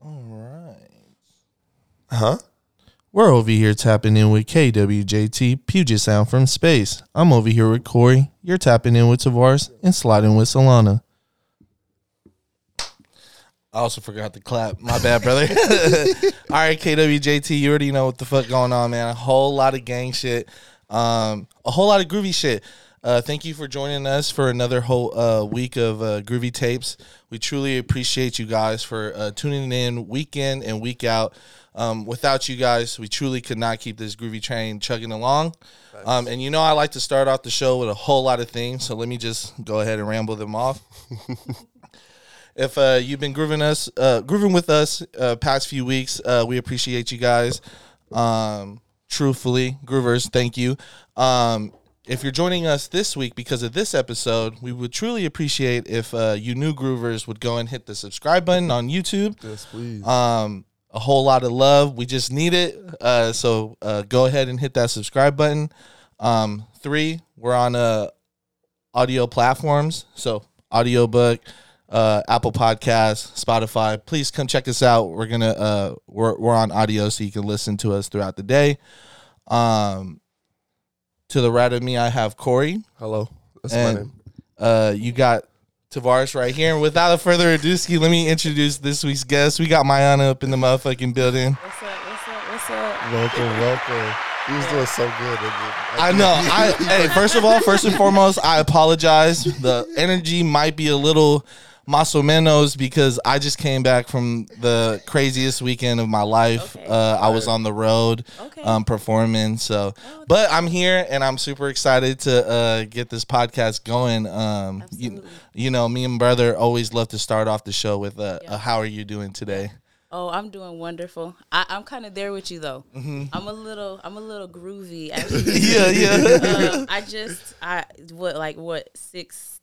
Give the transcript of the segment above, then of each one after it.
All right. Huh? We're over here tapping in with KWJT Puget Sound from space. I'm over here with Corey. You're tapping in with Tavares and sliding with Solana. I also forgot to clap. My bad, brother. All right, KWJT, you already know what the fuck going on, man. A whole lot of gang shit, um, a whole lot of groovy shit. Uh, thank you for joining us for another whole uh, week of uh, groovy tapes. We truly appreciate you guys for uh, tuning in week in and week out. Um, without you guys, we truly could not keep this groovy train chugging along. Um, and you know, I like to start off the show with a whole lot of things, so let me just go ahead and ramble them off. if uh, you've been grooving us, uh, grooving with us uh, past few weeks, uh, we appreciate you guys. Um, truthfully, groovers, thank you. Um, if you're joining us this week because of this episode, we would truly appreciate if uh, you new groovers would go and hit the subscribe button on YouTube. Yes, please. Um, a whole lot of love. We just need it. Uh, so uh, go ahead and hit that subscribe button. Um, three, we're on uh, audio platforms. So audiobook, uh, Apple Podcasts, Spotify. Please come check us out. We're gonna uh, we're we're on audio, so you can listen to us throughout the day. Um, to the right of me, I have Corey. Hello. That's my name. uh, you got Tavares right here. And without further ado, ski, let me introduce this week's guest. We got M'yanna up in the motherfucking building. What's up? What's up? What's up? Welcome, welcome. He was doing so good. I know. I hey, first of all, first and foremost, I apologize. The energy might be a little maso menos because I just came back from the craziest weekend of my life. Okay. Uh, I was on the road Okay. um, performing. So, Oh, but I'm here and I'm super excited to uh, get this podcast going. Um, you, you know, me and brother always love to start off the show with uh, Yeah. a "How are you doing today?" Oh, I'm doing wonderful. I, I'm kind of there with you though. Mm-hmm. I'm a little, I'm a little groovy. Yeah, yeah. um, I just, I what like what six,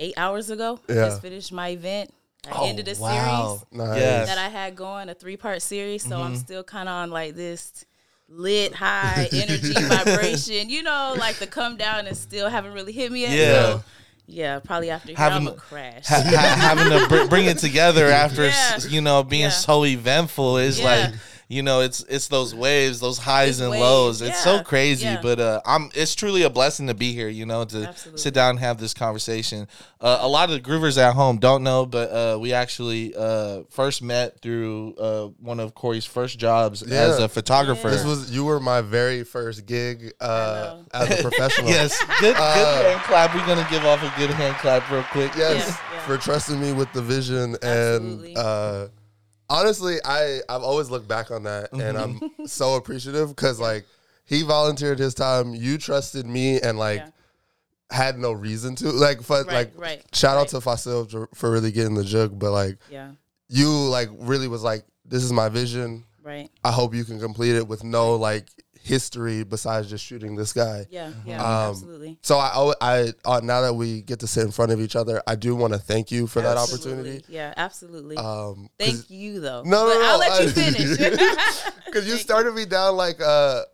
eight hours ago. Yeah. Just finished my event. I Oh, ended a wow. series Nice. Yes. that I had going, a three part series. So Mm-hmm. I'm still kind of on like this lit high energy vibration. You know, like the come down and still haven't really hit me yet. Yeah. So, yeah, probably after here I'm a crash. ha- ha- having to br- bring it together after Yeah. you know being Yeah. so eventful is Yeah. like you know it's it's those waves those highs Those and waves, lows it's so crazy yeah. but uh i'm it's truly a blessing to be here you know to Absolutely. sit down and have this conversation uh, a lot of the groovers at home don't know but uh we actually uh first met through uh one of corey's first jobs as a photographer This was you were my very first gig uh, as a professional. yes good good hand clap we're gonna give off a good hand clap real quick Yes, Yeah, yeah. for trusting me with the vision Absolutely. and uh honestly, I I've always looked back on that and Mm-hmm. I'm so appreciative cuz like he volunteered his time, you trusted me and like Yeah. had no reason to. Like for, Right, like right, shout out right. to Fasil for- for really getting the jug, but like yeah, you like really was like this is my vision. right. I hope you can complete it with no like history besides just shooting this guy. Yeah, yeah, Um, absolutely. So I, I, I uh, now that we get to sit in front of each other, I do want to thank you for that opportunity. Yeah, absolutely. Um, Thank you though. No, no, no, I'll let I- you finish. because you started me down like a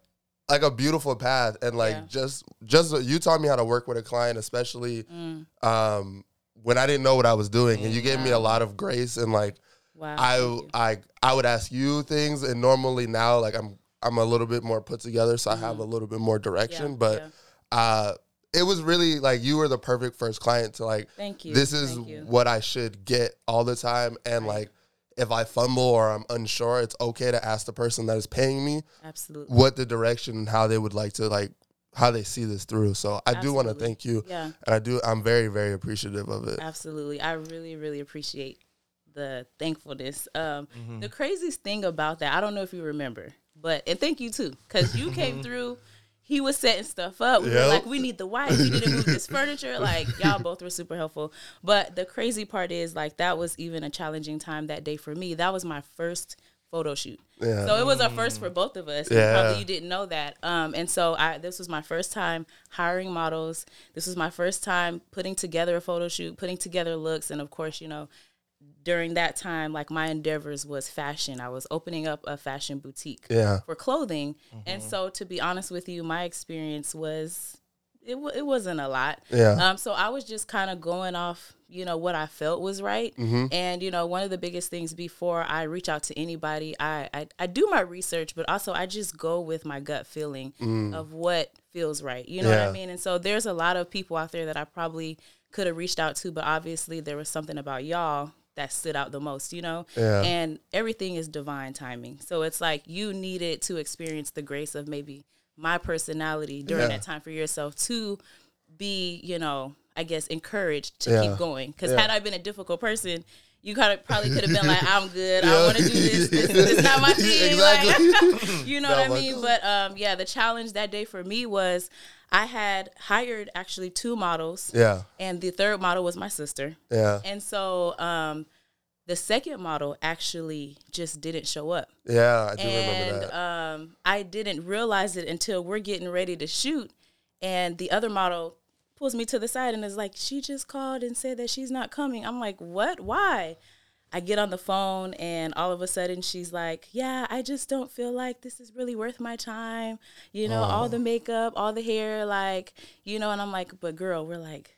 like a beautiful path, and like Yeah. just just you taught me how to work with a client, especially Mm, um, when I didn't know what I was doing, and you gave me a lot of grace and like wow. I. I I would ask you things, and normally now like I'm I'm a little bit more put together, so I have a little bit more Mm-hmm. Yeah, direction. but yeah. uh, it was really like you were the perfect first client to like. thank you. This is you. what I should get all the time, and Right. like if I fumble or I'm unsure, it's okay to ask the person that is paying me Absolutely. what the direction and how they would like to like how they see this through. So I do want to thank you, Yeah, and I do. I'm very very appreciative of it. absolutely. I really, really appreciate the thankfulness. Um, Mm-hmm. The craziest thing about that, I don't know if you remember, but and thank you too, because you came through. He was setting stuff up. We were Yep. like, we need the wife. We need to move this furniture. Like, y'all both were super helpful. But the crazy part is, like, that was even a challenging time that day for me. That was my first photo shoot. Yeah. So it was a first for both of us. Yeah. Probably you didn't know that. Um, and so I this was my first time hiring models. This was my first time putting together a photo shoot, putting together looks, and of course, you know, during that time, like my endeavors was fashion. I was opening up a fashion boutique Yeah. for clothing. And so to be honest with you, my experience was it, wa- it wasn't a lot. Yeah. Um, so I was just kind of going off, you know, what I felt was right. Mm-hmm. And, you know, one of the biggest things before I reach out to anybody, I, I, I do my research, but also I just go with my gut feeling of what feels right. You know what Mm. I mean? And so there's a lot of people out there that I probably could have reached out to, but obviously there was something about y'all that stood out the most, you know? Yeah. And everything is divine timing. So it's like you needed to experience the grace of maybe my personality during Yeah. that time for yourself to be, you know, I guess encouraged to Yeah. keep going. Because had I been a difficult person, you kind of probably could have been like, "I'm good. I want to do this. This, this is not my thing." Exactly. Like, you know what I mean? But um, yeah, the challenge that day for me was I had hired actually two models, Yeah. and the third model was my sister. Yeah. And so um, the second model actually just didn't show up. Yeah. I do And remember that. um, I didn't realize it until we're getting ready to shoot. And the other model pulls me to the side and is like, She just called and said that she's not coming. I'm like, What? Why? I get on the phone and all of a sudden she's like, Yeah, I just don't feel like this is really worth my time. You know, all the oh. makeup, all the hair, like, you know, and I'm like, But girl, we're like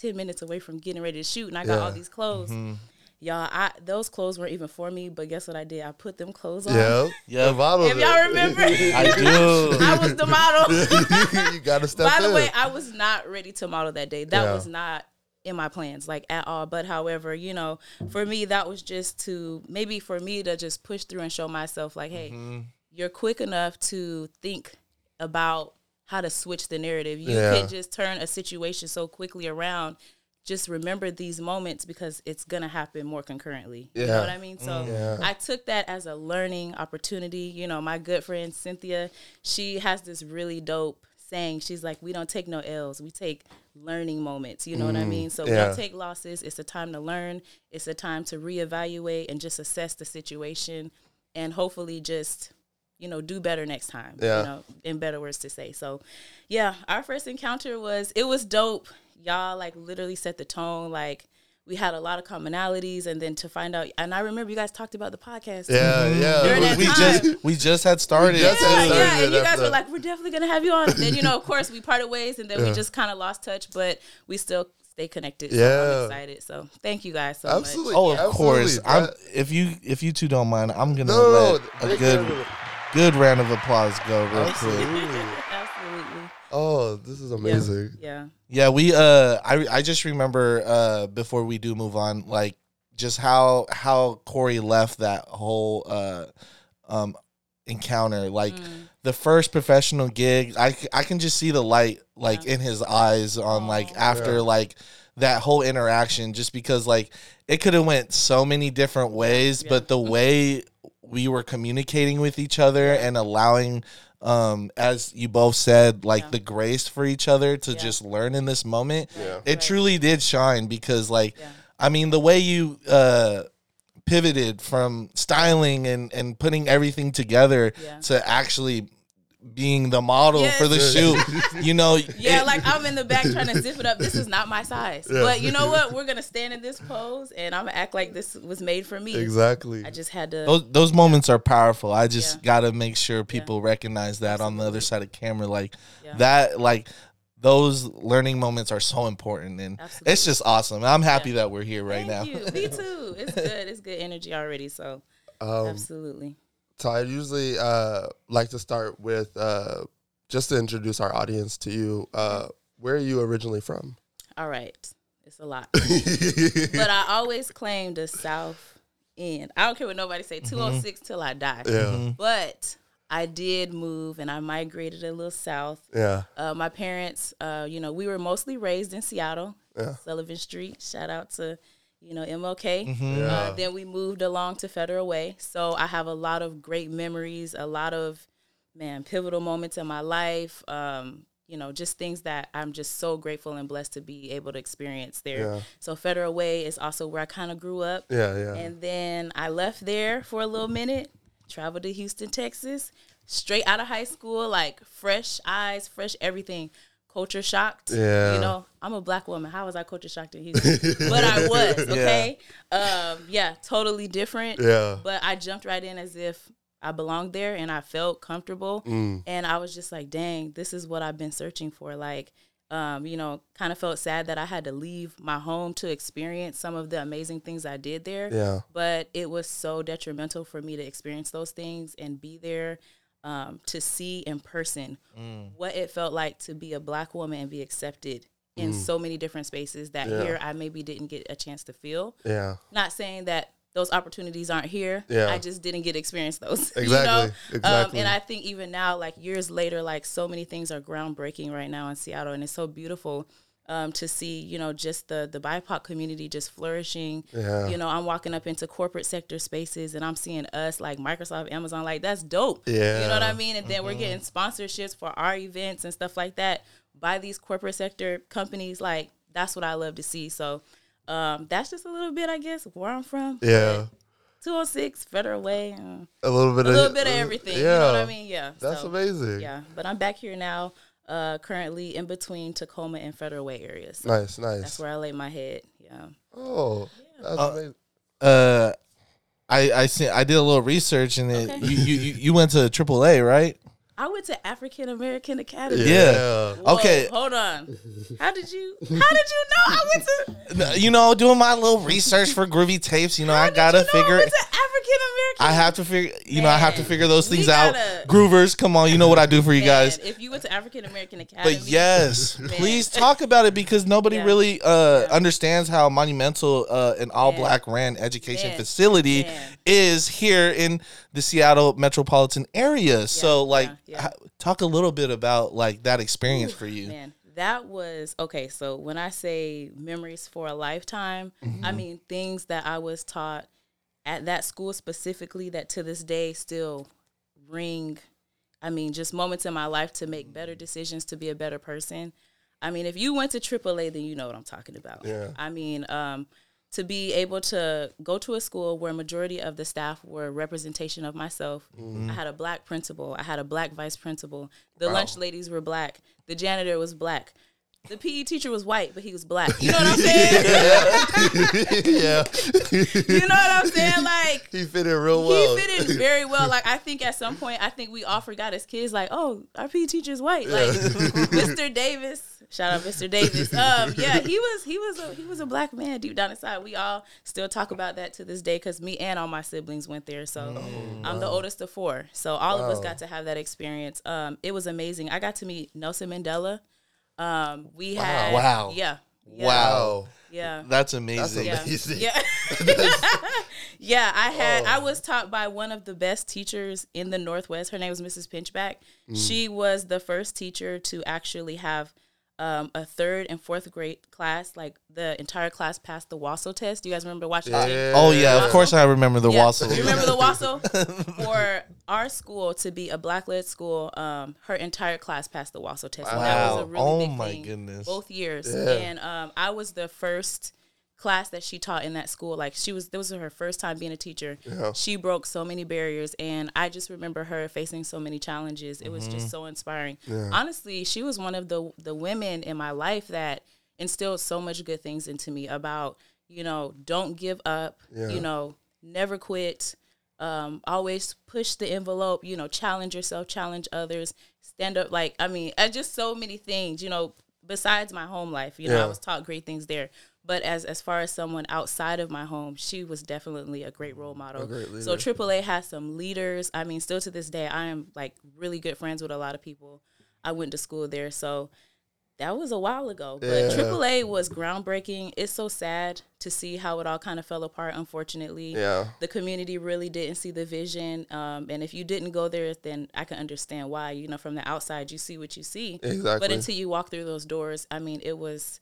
10 minutes away from getting ready to shoot and I got Yeah. all these clothes. Mm-hmm. Y'all, I those clothes weren't even for me, but guess what I did? I put them clothes on. yeah. Yeah. Bottle If y'all remember, I do. I was the model. you gotta step By the in. way, I was not ready to model that day. That Yeah. was not in my plans, like at all. But however, you know, for me, that was just to maybe for me to just push through and show myself, like, hey, mm-hmm. you're quick enough to think about how to switch the narrative. You Yeah. can just turn a situation so quickly around. Just remember these moments because it's gonna happen more concurrently. You know what I mean? So mm-hmm. Yeah. I took that as a learning opportunity. You know, my good friend Cynthia, she has this really dope saying. She's like, "We don't take no L's. We take learning moments." You know what I mean? So we Mm, yeah. don't take losses. It's a time to learn. It's a time to reevaluate and just assess the situation, and hopefully just you know do better next time. Yeah. You know, in better words to say. So, yeah, our first encounter was it was dope. Y'all like literally set the tone. Like we had a lot of commonalities, and then to find out, and I remember you guys talked about the podcast. Yeah, mm-hmm. yeah. During we time. just we just had started. just Yeah, had started. yeah, and you guys were like, "We're definitely gonna have you on." Then you know, of course, we parted ways, and then we just kind of lost touch, but we still stay connected. So Yeah. I'm excited. So thank you guys so Absolutely. Oh, of Absolutely. course. I'm, if you if you two don't mind, I'm gonna No, no, no. let a good good round of applause go real quick. Absolutely. much. Absolutely. Oh, this is amazing. Yeah. Yeah, we uh I I just remember uh before we do move on, like just how how Corey left that whole uh um encounter. Like Mm. the first professional gig, I I can just see the light like in his eyes on like Aw. after Yeah. like that whole interaction just because like it could have went so many different ways, Yeah. but the way we were communicating with each other and allowing um as you both said like Yeah. the grace for each other to Yeah. just learn in this moment Yeah. it Right. truly did shine because like Yeah. i mean the way you uh pivoted from styling and and putting everything together Yeah. to actually being the model Yes. for the shoot you know Yeah, it- like I'm in the back trying to zip it up. This is not my size. Yeah. But you know what? We're gonna stand in this pose and I'm gonna act like this was made for me. Exactly. I just had to those those moments are powerful i just Yeah. gotta make sure people recognize that on the other side of camera like Yeah. that like those learning moments are so important and it's just awesome i'm happy Yeah. that we're here right Thank now you. Me too. It's good. It's good energy already. So Um, absolutely. So I usually uh, like to start with uh, just to introduce our audience to you. Uh, where are you originally from? All right. It's a lot. but I always claim the South End. I don't care what nobody say. Two oh six till I die. yeah, But I did move and I migrated a little south. yeah, Uh, my parents, uh, you know, we were mostly raised in Seattle, Yeah. Sullivan Street. Shout out to, you know, MLK. Yeah. Uh, then we moved along to Federal Way. So I have a lot of great memories, a lot of, man, pivotal moments in my life. Um, you know, just things that I'm just so grateful and blessed to be able to experience there. Yeah. So Federal Way is also where I kind of grew up. yeah, yeah. And then I left there for a little minute, traveled to Houston, Texas, straight out of high school, like fresh eyes, fresh everything. Culture shocked. Yeah. You know, I'm a black woman. How was I culture shocked in Houston? but I was, okay? Um, yeah, totally different. Yeah. But I jumped right in as if I belonged there and I felt comfortable. Mm. And I was just like, dang, this is what I've been searching for. Like, Um, you know, kind of felt sad that I had to leave my home to experience some of the amazing things I did there. Yeah. But it was so detrimental for me to experience those things and be there um, to see in person what it felt like to be a black woman and be accepted in so many different spaces that Yeah. here I maybe didn't get a chance to feel. Yeah. Not saying that those opportunities aren't here. Yeah. I just didn't get to experience those. you Exactly. Um, exactly. and I think even now, like years later, like so many things are groundbreaking right now in Seattle, and it's so beautiful um, to see. You know, just the the BIPOC community just flourishing. Yeah. You know, I'm walking up into corporate sector spaces, and I'm seeing us like Microsoft, Amazon. Like that's dope. Yeah. You know what I mean? And then we're getting sponsorships for our events and stuff like that by these corporate sector companies. Like that's what I love to see. So. Um, that's just a little bit, I guess, where I'm from. Yeah. 206 Federal Way, uh, A little bit a of little bit of everything. You know what I mean? Yeah. That's so, amazing. Yeah, but I'm back here now, uh, currently in between Tacoma and Federal Way areas. So Nice, nice. that's where I lay my head. Yeah. oh, that's amazing. Uh, I I see, I did a little research and it, Okay. you, you you you went to AAA, right? I went to African American Academy. Yeah. Whoa, Okay. Hold on. How did you? How did you know I went to? You know, doing my little research for groovy tapes. You know, I How did gotta you know figure. I went to African American. I have to figure. You know, I have to figure those things out. gotta- Groovers, come on. You know what I do for you guys. If you went to African American Academy, But yes, please talk about it because nobody Yeah. really uh, understands how monumental uh, an all black ran education Man. facility Man. is here in the Seattle metropolitan area. so, like, yeah, talk a little bit about like that experience for you. Man, that was okay. So when I say memories for a lifetime, I mean things that I was taught at that school specifically that to this day still ring. I mean, just moments in my life to make better decisions to be a better person. I mean, if you went to AAA, then you know what I'm talking about. Yeah. I mean, um, to be able to go to a school where a majority of the staff were representation of myself. Mm-hmm. I had a black principal. I had a black vice principal. The lunch ladies were black. The janitor was black. The PE teacher was white, but he was black. You know what I'm saying? yeah. you know what I'm saying? Like he fit in real well. he fit in very well. Like I think at some point, I think we all forgot as kids, like, oh, our PE teacher's white. Like Mr. Davis, shout out Mr. Davis. Um, yeah, he was he was a he was a black man deep down inside. We all still talk about that to this day because me and all my siblings went there. So I'm the oldest of four. So all of us got to have that experience. Um, it was amazing. I got to meet Nelson Mandela. Um, we had Wow. yeah, yeah, Wow, yeah. that's That's amazing. Yeah. amazing. Yeah. yeah, I had I was taught by one of the best teachers in the Northwest. Her name was Mrs. Pinchback. She was the first teacher to actually have um, a third and fourth grade class, like the entire class passed the WASL test. Do you guys remember watching that? Yeah. Oh yeah, of course I remember the Yeah. WASL. You remember the WASL? For our school to be a black led school, um, her entire class passed the WASL test. And that was Wow. a really Oh big my thing goodness. both years. Yeah. And um, I was the first class that she taught in that school. Like she was, this was her first time being a teacher. Yeah. She broke so many barriers, and I just remember her facing so many challenges. It was Mm-hmm. just so inspiring. Honestly, she was one of the the women in my life that instilled so much good things into me about you know don't give up, Yeah. you know never quit. Um, always push the envelope, you know, challenge yourself, challenge others, stand up. Like, I mean, uh, just so many things, you know, besides my home life, you know, I was taught great things there. But as as far as someone outside of my home, she was definitely a great role model. great so. AAA has some leaders. I mean, still to this day, I am like really good friends with a lot of people. I went to school there, so that was a while ago. But Yeah. AAA was groundbreaking. It's so sad to see how it all kind of fell apart. Unfortunately, Yeah. the community really didn't see the vision. Um, and if you didn't go there, then I can understand why. You know, from the outside, you see what you see. Exactly. But until you walk through those doors, I mean, it was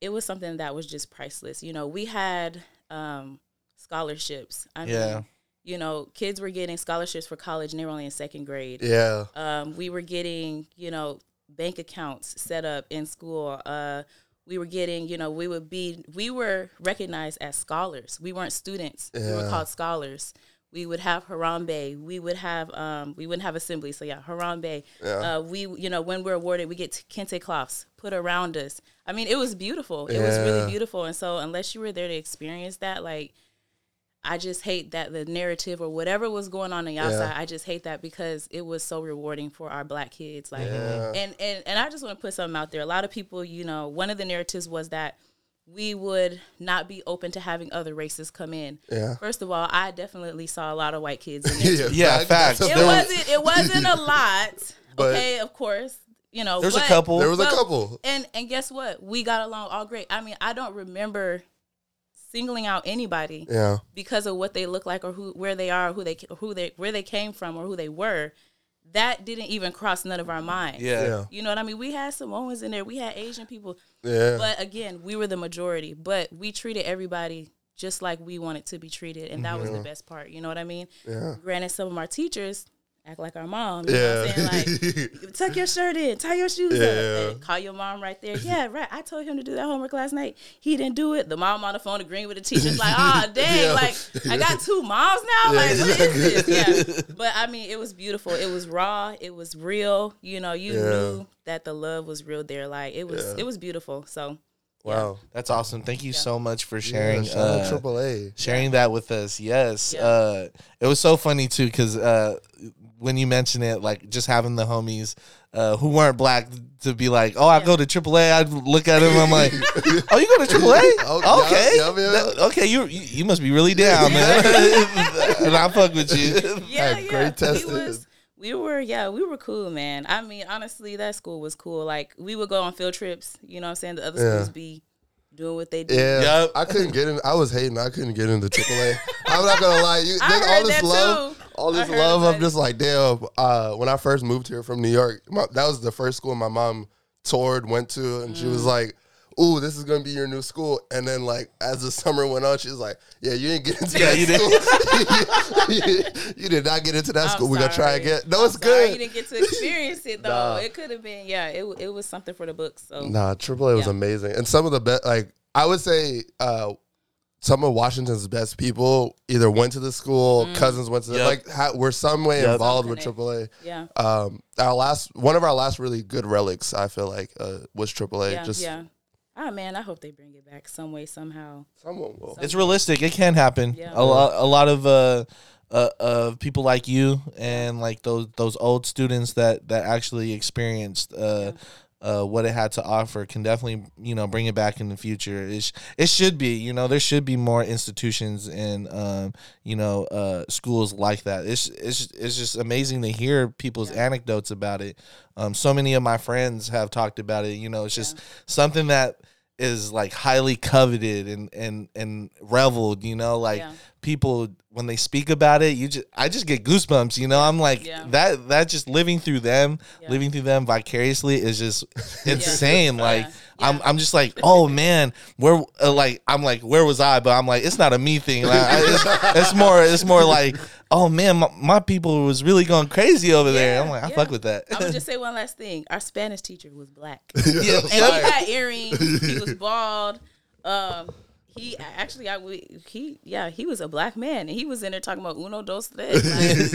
it was something that was just priceless. You know, we had um, scholarships. I Yeah. mean, you know, kids were getting scholarships for college, and they were only in second grade. Yeah. Um, we were getting, you know, bank accounts set up in school. Uh, we were getting, you know, we would be, we were recognized as scholars. We weren't students. We were called scholars. We would have Harambee. We would have, um, we wouldn't have assembly. So yeah, Harambee. Yeah. Uh, we, you know, when we're awarded, we get kente cloths put around us. I mean, it was beautiful. It was really beautiful. And so unless you were there to experience that, like, I just hate that the narrative or whatever was going on on the outside. I just hate that because it was so rewarding for our black kids. Like, Yeah. and and and I just want to put something out there. A lot of people, you know, one of the narratives was that we would not be open to having other races come in. Yeah. First of all, I definitely saw a lot of white kids in there. Yeah, facts. that's It There was- wasn't. It wasn't a lot. But- okay, of course. You know, There's a couple. There was a couple. And and guess what? We got along all great. I mean, I don't remember singling out anybody Yeah. because of what they look like or who where they are, who they who they where they came from or who they were. That didn't even cross none of our minds. Yeah. Yeah. You know what I mean? We had some Samoans in there. We had Asian people. Yeah. But again, we were the majority. But we treated everybody just like we wanted to be treated, and that was the best part. You know what I mean? Yeah. Granted, some of our teachers act like our mom. You know what I'm Yeah. saying? Like, tuck your shirt in, tie your shoes Yeah. up. Call your mom right there. Yeah, right. I told him to do that homework last night. He didn't do it. The mom on the phone agreeing with the teacher teacher's like, oh, dang, Yeah. like I got two moms now. Yeah, like, what exactly. is this? Yeah. But I mean, it was beautiful. It was raw. It was real. You know, you Yeah. knew that the love was real there. Like it was, Yeah. it was beautiful. So Wow. That's awesome. Thank you so much for sharing. Yeah, uh, Triple A. sharing that with us. Yes. Yeah. Uh, it was so funny too because uh, when you mention it, like just having the homies uh, who weren't black to be like, "Oh, I go to AAA." I'd look at him. I'm like, "Oh, you go to AAA? Oh, yeah, okay, yeah, yeah. Okay. You, you you must be really down, man." and I fuck with you. yeah, Had yeah. great We tested. was, we were, yeah, we were cool, man. I mean, honestly, that school was cool. Like we would go on field trips. You know what I'm saying? The other Yeah. schools be doing what they do. Yeah, Yep. I couldn't get in. I was hating. I couldn't get into AAA. I'm not gonna lie. You, I there's heard all this that love, too. all I this love. I'm just like, damn. Uh, when I first moved here from New York, my, that was the first school my mom toured, went to, and she was Mm. like, "Ooh, this is gonna be your new school." And then, like, as the summer went on, she was like, "Yeah, you didn't get into Yeah, that you did. school. you, you did not get into that I'm school. We're gonna try again." No, I'm it's sorry good. You didn't get to experience it though. Nah. It could have been, yeah. It it was something for the books. So Nah, AAA was Yeah. amazing, and some of the best. Like I would say, uh, some of Washington's best people either went to the school, cousins went to the, Yep. like ha, were some way Yep. involved with AAA. yeah, Um, our last one of our last really good relics, I feel like, uh, was AAA. yeah, Just yeah. Ah man, I hope they bring it back some way somehow. someone will. It's realistic. It can happen. Yeah. A lot, a lot of uh, uh, of people like you and like those those old students that that actually experienced uh, uh, what it had to offer can definitely you know bring it back in the future. It sh- it should be you know there should be more institutions and um, you know uh, schools like that. It's it's it's just amazing to hear people's anecdotes about it. Um, so many of my friends have talked about it. You know, it's just something that is like highly coveted and and and reveled you know like Yeah. people when they speak about it you just i just get goosebumps you know i'm like Yeah. that that just living through them Yeah. living through them vicariously is just insane uh-huh. like Yeah. i'm i'm just like oh man where uh, like i'm like where was i but i'm like it's not a me thing like I, it's, it's more it's more like oh man my, my people was really going crazy over there i'm like i yeah. fuck with that I'm gonna just say one last thing. Our Spanish teacher was black. yeah, and he had earrings. He was bald. Um, he actually, I he yeah, he was a black man, and he was in there talking about uno dos tres.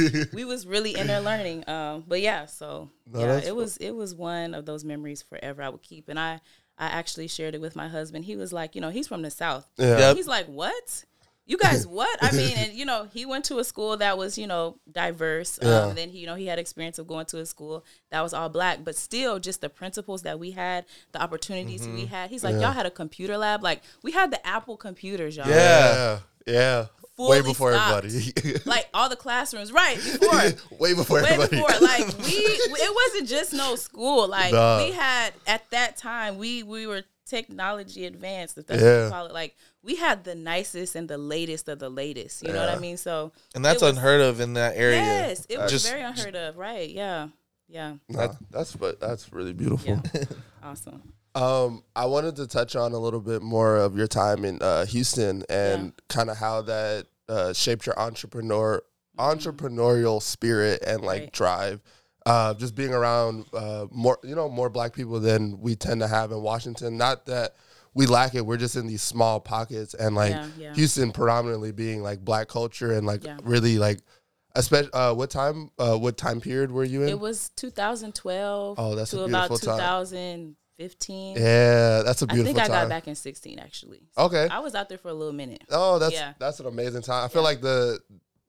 Like, we was really in there learning. Um, but yeah, so yeah, that's it was it was one of those memories forever I would keep, and I I actually shared it with my husband. He was like, you know, he's from the south. Yeah. Yep. He's like, what? You guys, what? I mean, and you know, he went to a school that was, you know, diverse. Um, Yeah. and then he, you know, he had experience of going to a school that was all black, but still, just the principles that we had, the opportunities we had. He's like, y'all had a computer lab, like we had the Apple computers, y'all. Yeah. yeah, yeah. Fully Way before stocked. everybody. Like all the classrooms, right before. Way before Way everybody. before, like we, it wasn't just no school. Like Nah. we had at that time, we we were technology advanced, if that's what Yeah. you call it. Like we had the nicest and the latest of the latest. You know what I mean? So and that's was- unheard of in that area Yes, it was Just- very unheard of. Right? Yeah, yeah, Nah, that's but that's really beautiful. yeah. awesome. Um, I wanted to touch on a little bit more of your time in uh, Houston and kind of how that uh, shaped your entrepreneur entrepreneurial spirit and like Right. drive. Uh, just being around uh, more, you know, more black people than we tend to have in Washington. Not that we lack it; we're just in these small pockets, and like Yeah, yeah. Houston predominantly being like black culture and like Yeah. really like, especially uh, what time, uh, what time period were you in? It was 2012 Oh, that's a to about beautiful time. 15. Yeah, that's a beautiful think I think time. I got back in 16 actually. So Okay. I was out there for a little minute. Oh, that's Yeah. that's an amazing time. I feel like the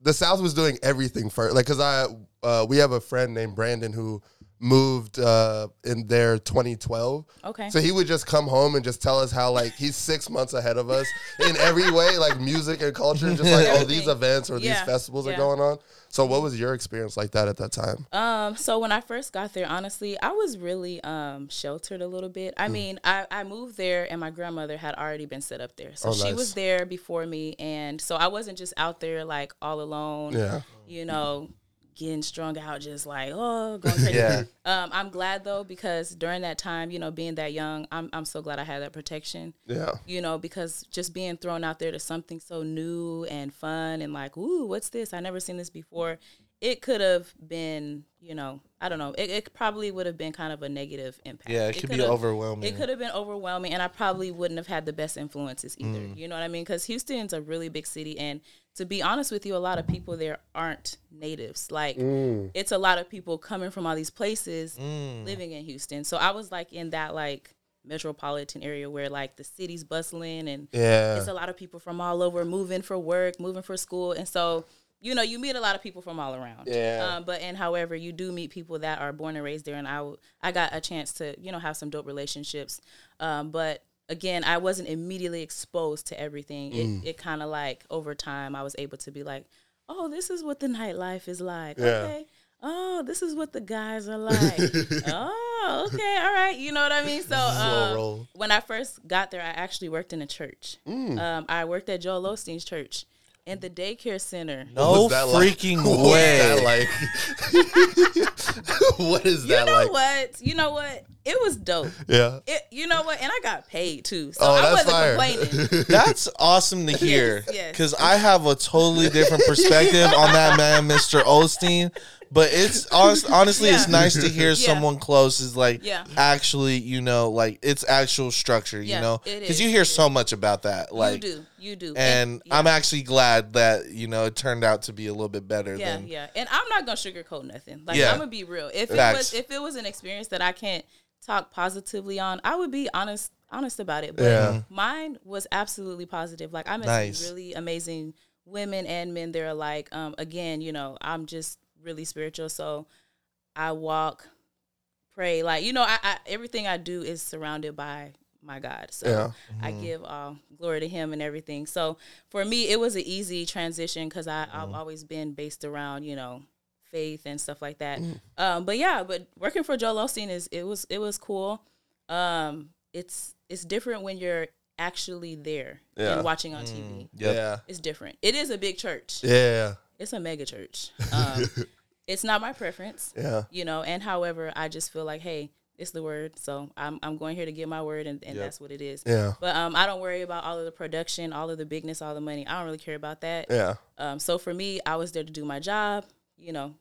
the South was doing everything first. Like, cause I uh, we have a friend named Brandon who moved uh, in there 2012. Okay. So he would just come home and just tell us how like he's six months ahead of us in every way, like music and culture, just like oh these events or these Yeah. festivals are going on. So what was your experience like that at that time? Um, so when I first got there, honestly, I was really um sheltered a little bit. Mm. I mean, I, I moved there and my grandmother had already been set up there. So Oh, she nice. was there before me and so I wasn't just out there like all alone, Yeah. you know, getting strung out just like, oh, going crazy. Yeah. Um, I'm glad though because during that time, you know, being that young, I'm I'm so glad I had that protection. Yeah. You know, because just being thrown out there to something so new and fun and like, ooh, what's this? I never seen this before. It could have been, you know, I don't know. It, it probably would have been kind of a negative impact. Yeah, it could be overwhelming. It could have been overwhelming, and I probably wouldn't have had the best influences either. Mm. You know what I mean? Because Houston's a really big city, and to be honest with you, a lot of people there aren't natives. Like, it's a lot of people coming from all these places Mm. living in Houston. So I was like in that like metropolitan area where like the city's bustling and Yeah. it's a lot of people from all over moving for work, moving for school, and so you know you meet a lot of people from all around. Yeah. Um, but and however you do meet people that are born and raised there, and I w- I got a chance to you know have some dope relationships. Um, but again, I wasn't immediately exposed to everything. Mm. It it kind of like over time I was able to be like, oh, this is what the nightlife is like. Yeah. Okay. Oh, this is what the guys are like. oh, okay, all right. You know what I mean? So um, when I first got there, I actually worked in a church. Mm. Um, I worked at Joel Osteen's church in the daycare center. no was that like? freaking What was way. that like? what is You that know like? what? You know what? It was dope. Yeah. It, you know what? And I got paid too, so Oh, I wasn't fire. complaining. That's awesome to hear. yes. Because I have a totally different perspective on that man, Mr. Osteen. But it's honest, honestly, it's nice to hear someone close is like Yeah. actually, you know, like it's actual structure, you Yeah, know, because you hear so much about that, like, you do, you do, and yeah. I'm actually glad that you know it turned out to be a little bit better Yeah, than yeah. And I'm not gonna sugarcoat nothing. Like Yeah. I'm gonna be real. If it Facts. was if it was an experience that I can't talk positively on, I would be honest honest about it. But Yeah. mine was absolutely positive. Like I met Nice. some really amazing women and men there like um again, you know, I'm just really spiritual. So I walk, pray, like, you know, I, I everything I do is surrounded by my God. So Yeah. I give all glory to him and everything. So for me, it was an easy transition because I've always been based around, you know, faith and stuff like that. Um, but yeah, but working for Joel Osteen is it was it was cool. Um, it's it's different when you're actually there Yeah. and watching on TV. Yep. Yeah. It's different. It is a big church. Yeah. It's a mega church. Um, it's not my preference Yeah. you know and however i just feel like hey it's the word so i'm, I'm going here to get my word and, and Yep. that's what it is Yeah. but um, i don't worry about all of the production all of the bigness all the money i don't really care about that Yeah. um, so for me i was there to do my job you know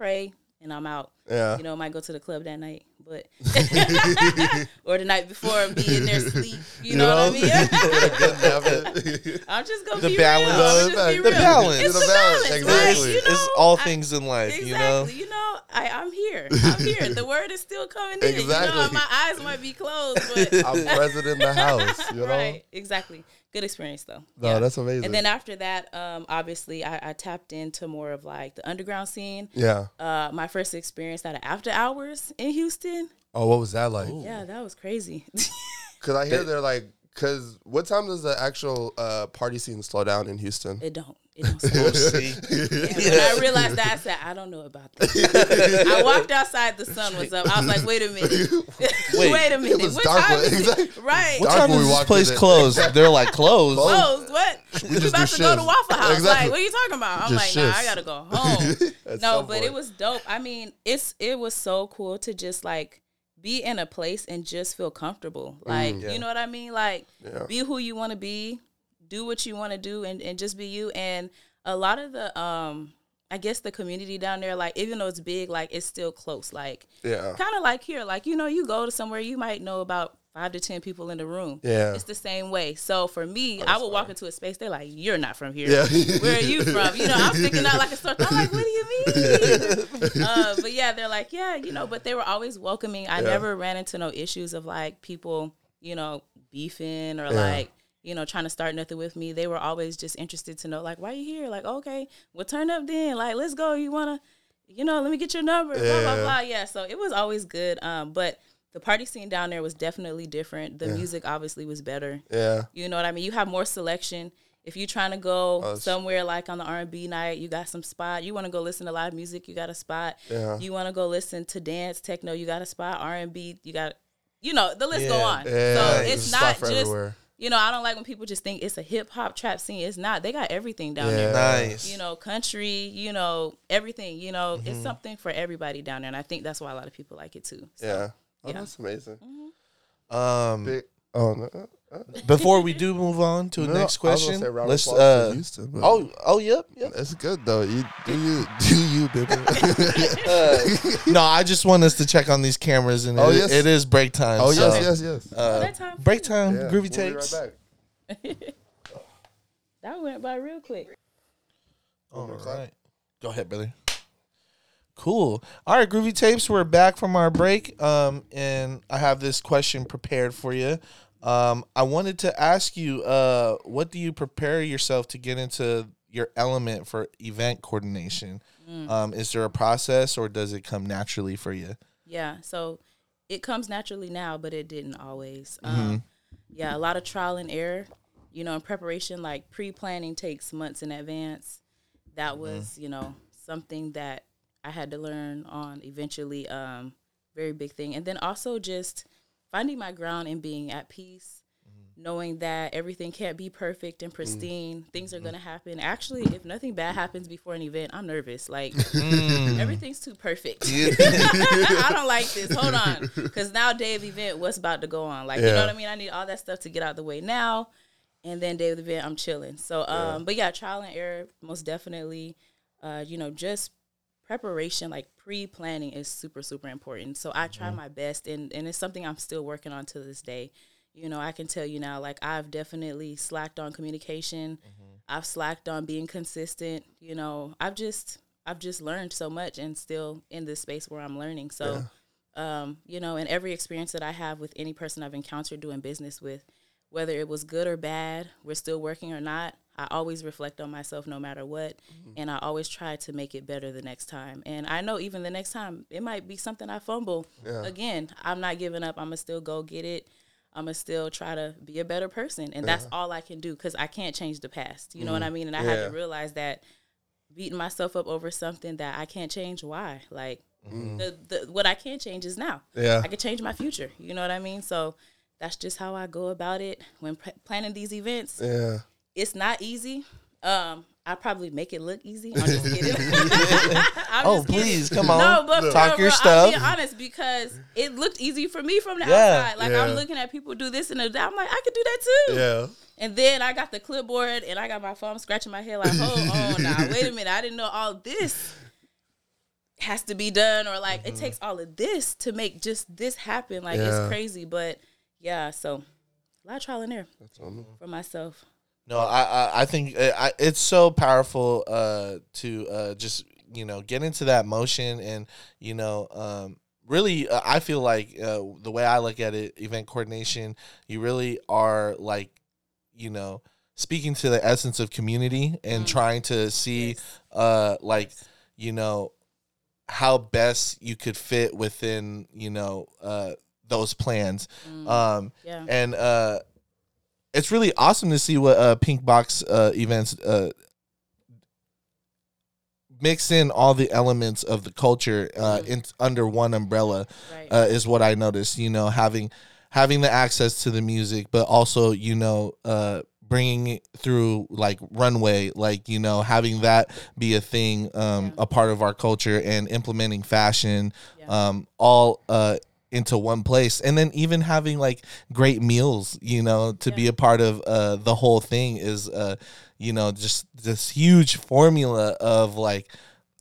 pray and i'm out Yeah. you know I might go to the club that night but or the night before be in there sleep you, know, what i mean i'm just gonna The be balance. real. Just The real. balance. it's The the balance, balance, exactly. right? You know, it's all I- things in life, Exactly. you know. You know, I, I'm here. I'm here. The word is still coming in. You Exactly. know, my eyes might be closed, but I'm present in the house, you know? right, exactly. Good experience though. No, that's amazing. And then after that, um, obviously, I, I tapped into more of like the underground scene. yeah. Uh, my first experience at after hours in Houston. Oh, what was that like? Yeah, that was crazy. Because I hear they're like, because what time does the actual uh, party scene slow down in Houston? it don't. It don't. stop. We'll see. And when I realized that, I said, I don't know about that. I walked outside, the sun was up. I was like, wait a minute. Wait, a minute. was what dark time when- is it? exactly. Right. What Dark time when does this place in close? They're like closed. closed. What? We, just about do to go to. Waffle House. Exactly. Like, what are you talking about? I'm Just like, nah, I gotta go home. No, some but it was dope. I mean, it's it was so cool to just like be in a place and just feel comfortable. Like, Yeah. you know what I mean? Like, Yeah. be who you want to be, do what you want to do, and and just be you. And a lot of the um. I guess the community down there, like even though it's big, like it's still close. Like Yeah. kind of like here, like you know, you go to somewhere, you might know about five to ten people in the room. Yeah. it's the same way. So for me, I would walk into a space. They're like, "You're not from here. Yeah. Where are you from? You know, I'm sticking out like a sore. I'm like, "What do you mean?" uh, but yeah, they're like, "Yeah, you know." But they were always welcoming. I Yeah. never ran into no issues of like people, you know, beefing or Yeah. like you know, trying to start nothing with me. They were always just interested to know, like, why you here? Like, okay, well, turn up then. Like, let's go. You wanna, you know, let me get your number. Blah blah Yeah. blah. Yeah. So it was always good. Um, but the party scene down there was definitely different. The music obviously was better. Yeah. You know what I mean? You have more selection. If you're trying to go it's- somewhere like on the R&B night, you got some spot. You want to go listen to live music, you got a spot. Yeah. You want to go listen to dance, techno, you got a spot. R&B, you got, you know, the list go on. Yeah. so it's not just, everywhere. you know, I don't like when people just think it's a hip hop trap scene. It's not. They got everything down Yeah. there. Nice. You know, country, you know, everything. You know, Mm-hmm. it's something for everybody down there, and I think that's why a lot of people like it too. So, Yeah. Oh, Yeah. that's amazing. Um, Big. Oh no. uh, uh, before we do move on to the no, next I was question, say let's. Uh, Houston, oh, oh, yep, yep. it's good though. You do you do you, baby. No, I just want us to check on these cameras, and Oh, it, yes. it is break time. oh so, yes, yes, yes. Oh, that time Break time, Yeah, groovy we'll takes. right that went by real quick. All right. Go ahead, brother. Cool. All right, Groovy Tapes, we're back from our break. Um, and I have this question prepared for you. Um, I wanted to ask you, uh, what do you prepare yourself to get into your element for event coordination? Um, is there a process or does it come naturally for you? Yeah, so it comes naturally now, but it didn't always. Mm-hmm. Um, yeah, a lot of trial and error. You know, in preparation, like pre planning takes months in advance. That Mm-hmm. was, you know, something that I had to learn on eventually. Um, very big thing. And then also just finding my ground and being at peace, Mm-hmm. knowing that everything can't be perfect and pristine. Things Mm-hmm. are going to happen. Actually, if nothing bad happens before an event, I'm nervous. Like, Mm. everything's too perfect. I don't like this. Hold on. Because now, day of event, what's about to go on? Like, you know what I mean? I need all that stuff to get out the way now. And then day of the event, I'm chilling. So, um, but yeah, trial and error, most definitely. Uh, you know, just preparation, like pre planning is super, super important. So I try my best, and, and it's something I'm still working on to this day. You know, I can tell you now, like, I've definitely slacked on communication. I've slacked on being consistent. You know, I've just, I've just learned so much and still in this space where I'm learning. So, um, you know, and every experience that I have with any person I've encountered doing business with, whether it was good or bad, we're still working or not, I always reflect on myself no matter what. Mm-hmm. And I always try to make it better the next time. And I know even the next time, it might be something I fumble. Again, I'm not giving up. I'm going to still go get it. I'm going to still try to be a better person. And that's all I can do because I can't change the past. You know what I mm-hmm. mean? And I had to realize that beating myself up over something that I can't change, why? Like, mm-hmm. the, the what I can change is now. Yeah. I can change my future. You know what I mean? So that's just how I go about it when planning these events. Yeah. It's not easy. Um, I probably make it look easy. I'm just kidding. I'm Oh, just kidding. please, come on. No, but for Talk real, your I'm stuff. being honest because it looked easy for me from the Yeah. outside. Like Yeah. I'm looking at people do this and that. I'm like, I could do that too. Yeah. And then I got the clipboard and I got my phone scratching my head like, hold on now, wait a minute. I didn't know all this has to be done or like it takes all of this to make just this happen. Like Yeah. it's crazy. But yeah, so a lot of trial and error for myself. No, I I, I think uh, I, it's so powerful uh, to uh, just you know get into that motion and you know um, really uh, I feel like uh, the way I look at it, event coordination, you really are like you know speaking to the essence of community and trying to see Yes. uh, like you know how best you could fit within you know uh, those plans. Um, Yeah. and uh it's really awesome to see what uh pink box uh events uh mix in all the elements of the culture uh in under one umbrella Right. uh, is what i noticed you know having having the access to the music but also you know uh bringing through like runway like you know having that be a thing um Yeah. a part of our culture and implementing fashion Yeah. um all uh into one place. And then even having like great meals you know to be a part of uh the whole thing is uh you know just this huge formula of like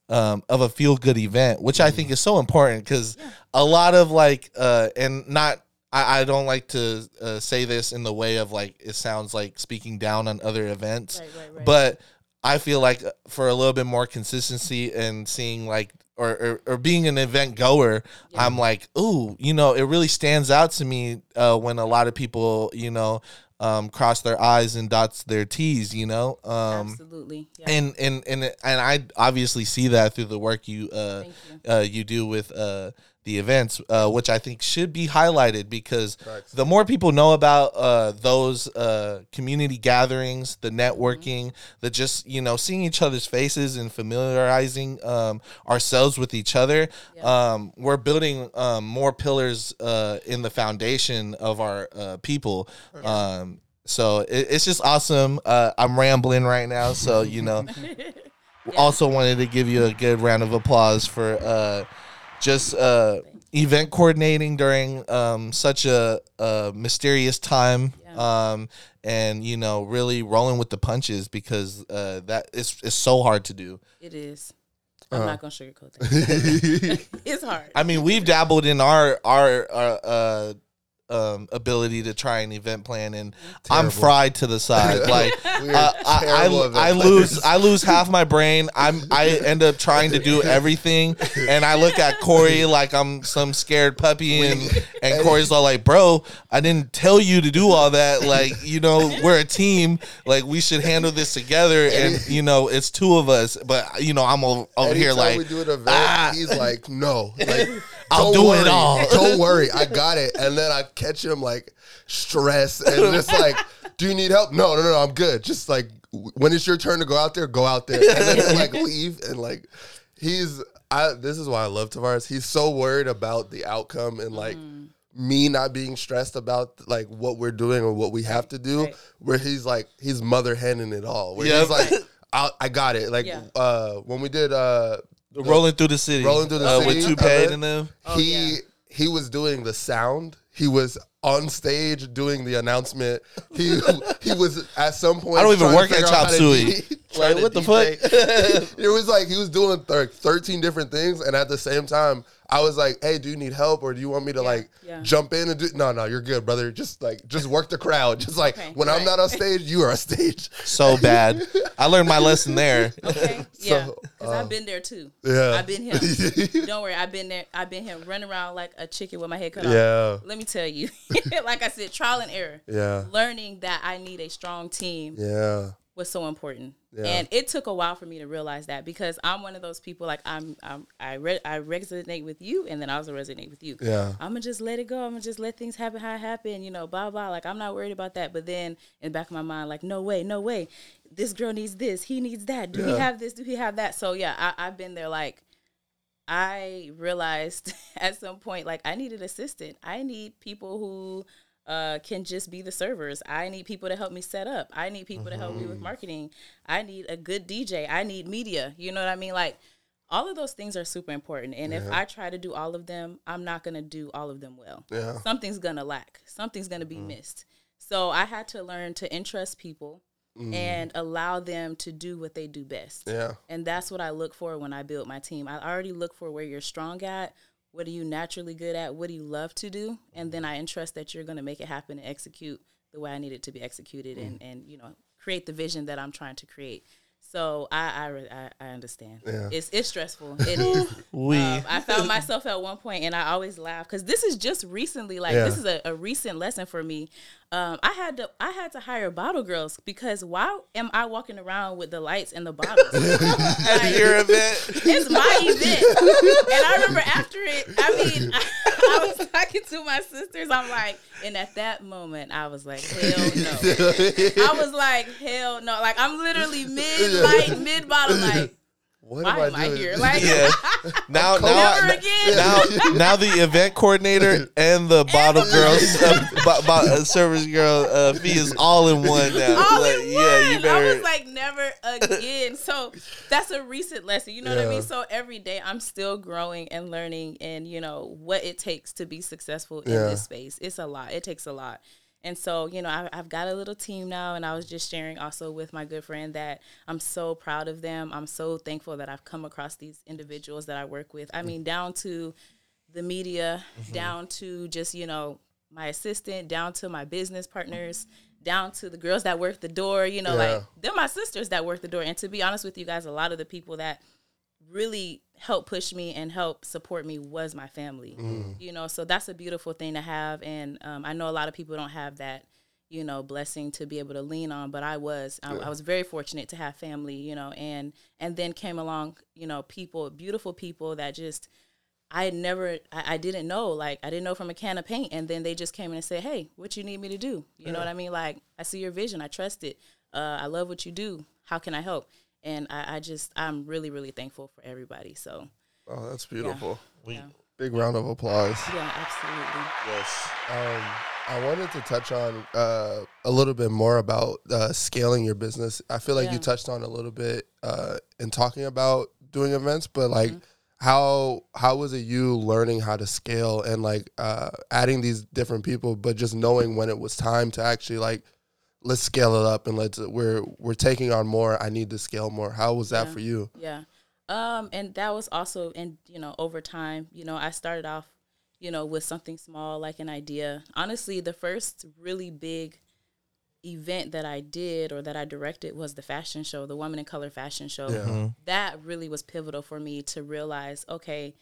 um of a feel good event which i think is so important because a lot of like uh and not I, I don't like to uh, say this in the way of like it sounds like speaking down on other events, Right, right, right. but I feel like uh, for a little bit more consistency and seeing like or or, or being an event goer, Yeah. I'm like, ooh, you know, it really stands out to me uh, when a lot of people, you know, um, cross their I's and dots their T's, you know. Um, Absolutely. Yeah. and and and and I obviously see that through the work you uh you. uh you do with uh the events uh which I think should be highlighted because the more people know about uh those uh community gatherings the networking the just you know seeing each other's faces and familiarizing um ourselves with each other Yeah. um we're building um more pillars uh in the foundation of our uh people um so it, it's just awesome. Uh, I'm rambling right now, so you know. Also wanted to give you a good round of applause for uh, just uh, event coordinating during um, such a, a mysterious time, Yeah. um, and you know, really rolling with the punches because uh, that is is so hard to do. It is. Uh-huh. I'm not gonna sugarcoat that. it's hard. I mean, we've dabbled in our our uh, uh, um, ability to try an event plan, and I'm fried to the side. Like uh, I, I, I lose I lose half my brain. I'm I end up trying to do everything, and I look at Corey like I'm some scared puppy, and and Corey's all like, "Bro, I didn't tell you to do all that. Like, you know, we're a team. Like, we should handle this together. And you know, it's two of us. But you know, I'm over, over here like, we do an event, ah. he's like, no, like, I'll it worry, all. don't worry, I got it. And then I catch him like stressed and just like, do you need help? No, no, no, I'm good. Just like when it's your turn to go out there, go out there, and then like leave and like he's. I this is why I love Tavares. He's so worried about the outcome and like. Me not being stressed about like what we're doing or what we have to do, right. where he's like he's mother henning it all. Where Yep. he's like, I, I got it. Like Yeah. uh, when we did uh, rolling through the city, Rolling through the uh, city, with Toupee uh, and them. Oh, he yeah. he was doing the sound. He was on stage doing the announcement. He he was at some point. I don't even work at figure Chop Suey. D- trying Like, what the DJ. fuck? it was like he was doing like thirteen different things, and at the same time, I was like, "Hey, do you need help, or do you want me to like yeah. jump in and do?" No, no, you're good, brother. Just like just work the crowd. Just like Okay, when I'm not on stage, you are on stage. so bad. I learned my lesson there. Okay. Yeah. So, Because I've uh, been there too. Yeah, I've been him. Don't worry, I've been there. I've been him running around like a chicken with my head cut off. yeah, Let me tell you, like I said, trial and error. yeah, Learning that I need a strong team yeah. was so important. Yeah. And it took a while for me to realize that because I'm one of those people like I'm, I'm I re- I resonate with you and then I also resonate with you. Yeah. I'm gonna just let it go. I'm gonna just let things happen how it happen, you know, blah blah. Like I'm not worried about that. But then in the back of my mind, like, no way, no way. This girl needs this, he needs that. Do he Yeah. have this? Do he have that? So yeah, I, I've been there like I realized at some point like I need an assistant. I need people who uh, can just be the servers. I need people to help me set up. I need people to help me with marketing. I need a good DJ. I need media. You know what I mean? Like all of those things are super important. And if I try to do all of them, I'm not going to do all of them well. Yeah. Something's going to lack. Something's going to be missed. So I had to learn to entrust people Mm. and allow them to do what they do best. Yeah. And that's what I look for when I build my team. I already look for where you're strong at, what are you naturally good at, what do you love to do, and then I entrust that you're going to make it happen and execute the way I need it to be executed, and mm. and you know create the vision that I'm trying to create. So I I I, I understand. Yeah. It's it's stressful. It is. We Um, I found myself at one point, and I always laugh because this is just recently. Like Yeah. this is a, a recent lesson for me. Um, I had to I had to hire bottle girls because why am I walking around with the lights and the bottles? Like, your event. it's my event. And I remember after it, I mean, I, I was talking to my sisters. I'm like, and at that moment, I was like, hell no. I was like, hell no. Like, I'm literally mid light, mid bottle. Like, What why am I doing? here? Like, Yeah. Now, now, never I- again. now, now the event coordinator and the bottle girl, uh, bo- bo- uh, service girl uh, fee is all in one now. all Like, in one. Yeah, you I better. was like, never again. So that's a recent lesson. You know what I mean? So every day I'm still growing and learning and, you know, what it takes to be successful in Yeah. this space. It's a lot. It takes a lot. And so, you know, I, I've got a little team now, and I was just sharing also with my good friend that I'm so proud of them. I'm so thankful that I've come across these individuals that I work with. I mean, down to the media, mm-hmm. down to just, you know, my assistant down to my business partners down to the girls that work the door you know Yeah. like they're my sisters that work the door and to be honest with you guys a lot of the people that really helped push me and help support me was my family you know so that's a beautiful thing to have and um, i know a lot of people don't have that you know blessing to be able to lean on but i was I, I was very fortunate to have family you know and and then came along you know people beautiful people that just I had never, I, I didn't know, like, I didn't know from a can of paint. And then they just came in and said, Hey, what you need me to do? You know what I mean? Like, I see your vision. I trust it. Uh, I love what you do. How can I help? And I, I just, I'm really, really thankful for everybody. So, Oh, that's beautiful. We, yeah, Big round of applause. yeah absolutely. yes. Um, I wanted to touch on uh, a little bit more about uh, scaling your business. I feel like Yeah. you touched on a little bit uh, in talking about doing events, but like, Mm-hmm. how how was it you learning how to scale and like uh, adding these different people, but just knowing when it was time to actually like let's scale it up and let's we're we're taking on more. I need to scale more. How was that Yeah. for you? Yeah. Um, and that was also and you know, over time, you know, I started off, you know, with something small like an idea. Honestly, the first really big event that I did or that I directed was the fashion show, the Woman in Color fashion show. Yeah. That really was pivotal for me to realize, okay,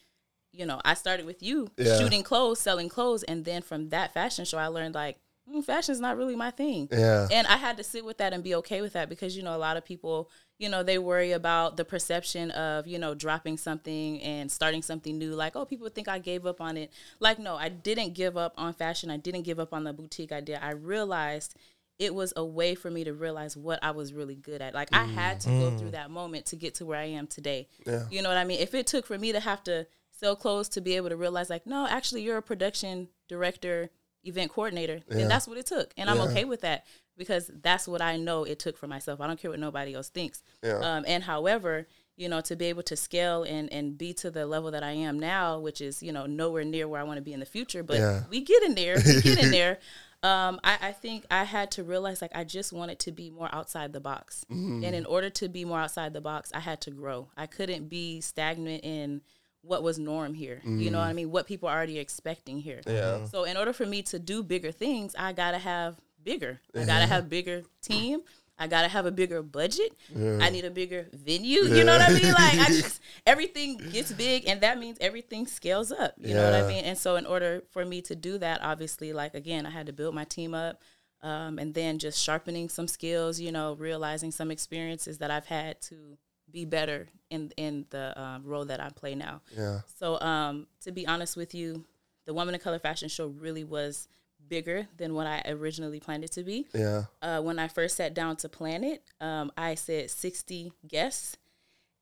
you know, I started with you Yeah. shooting clothes, selling clothes, and then from that fashion show, I learned like mm, fashion's not really my thing. Yeah. And I had to sit with that and be okay with that because, you know, a lot of people, you know, they worry about the perception of, you know, dropping something and starting something new. Like, oh, people think I gave up on it. Like, no, I didn't give up on fashion. I didn't give up on the boutique idea. I realized it was a way for me to realize what I was really good at. Like, I had to go through that moment to get to where I am today. Yeah. You know what I mean? If it took for me to have to sell clothes to be able to realize, like, no, actually, you're a production director, event coordinator, Yeah. then that's what it took. And I'm okay with that because that's what I know it took for myself. I don't care what nobody else thinks. Yeah. Um, and however, you know, to be able to scale and, and be to the level that I am now, which is, you know, nowhere near where I want to be in the future, but Yeah. we get in there, we get in there. Um, I, I think I had to realize like I just wanted to be more outside the box. Mm-hmm. And in order to be more outside the box, I had to grow. I couldn't be stagnant in what was norm here. You know what I mean? What people are already expecting here. Mm. Yeah. So in order for me to do bigger things, I gotta have bigger. I gotta have bigger team. I gotta have a bigger budget. I need a bigger venue. You know what I mean? Like I just everything gets big and that means everything scales up. You know what I mean? And so in order for me to do that, obviously, like again, I had to build my team up. Um, and then just sharpening some skills, you know, realizing some experiences that I've had to be better in in the um, role that I play now. Yeah. So, um, to be honest with you, the Woman of Color fashion show really was bigger than what I originally planned it to be. Yeah. Uh, when I first sat down to plan it, um, I said 60 guests,